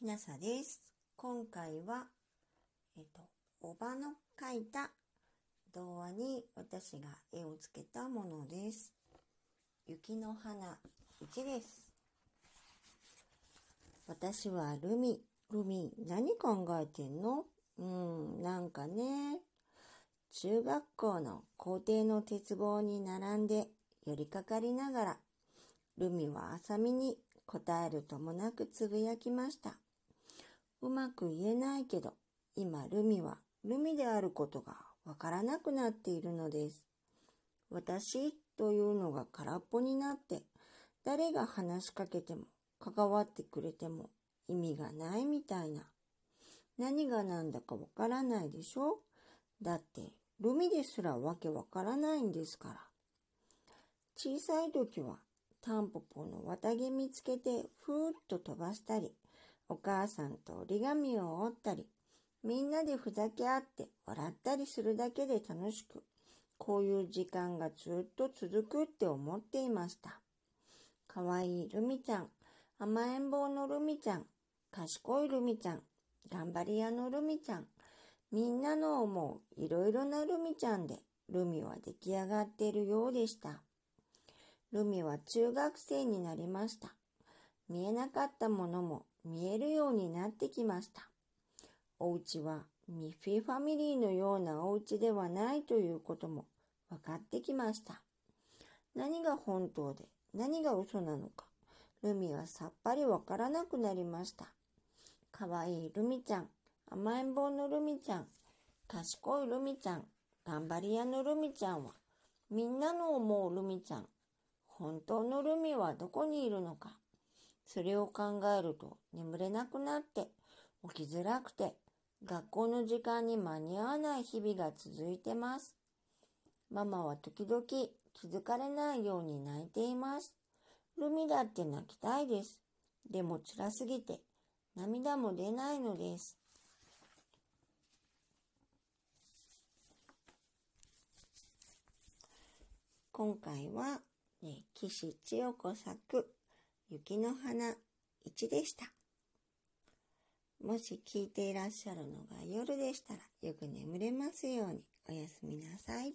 きなさです。今回は、えっと、おばの描いた童話に私が絵をつけたものです。雪の花1です。私はルミ。ルミ、何考えてんのうん、なんかね。中学校の校庭の鉄棒に並んで寄りかかりながら、ルミは浅見に答えるともなくつぶやきました。うまく言えないけど、今ルミはルミであることがわからなくなっているのです。私というのが空っぽになって、誰が話しかけても関わってくれても意味がないみたいな。何が何だかわからないでしょ？だって、ルミですらわけわからないんですから。小さい時はタンポポの綿毛見つけてふーっと飛ばしたり、お母さんと折り紙を折ったり、みんなでふざけ合って笑ったりするだけで楽しく、こういう時間がずっと続くって思っていました。かわいいルミちゃん、甘えん坊のルミちゃん、賢いルミちゃん、頑張り屋のルミちゃん、みんなの思ういろいろなルミちゃんで、ルミは出来上がっているようでした。ルミは中学生になりました。見えなかったものも見えるようになってきました。お家はミッフィーファミリーのようなお家ではないということも分かってきました。何が本当で何が嘘なのか、ルミはさっぱりわからなくなりました。かわいいルミちゃん、甘えん坊のルミちゃん、賢いルミちゃん、頑張り屋のルミちゃんは、みんなの思うルミちゃん、本当のルミはどこにいるのか。それを考えると眠れなくなって、起きづらくて、学校の時間に間に合わない日々が続いてます。ママは時々気づかれないように泣いています。ルミだって泣きたいです。でも辛すぎて涙も出ないのです。今回は、ね、岸千代子作雪の花1でした。もし聞いていらっしゃるのが夜でしたらよく眠れますようにおやすみなさい。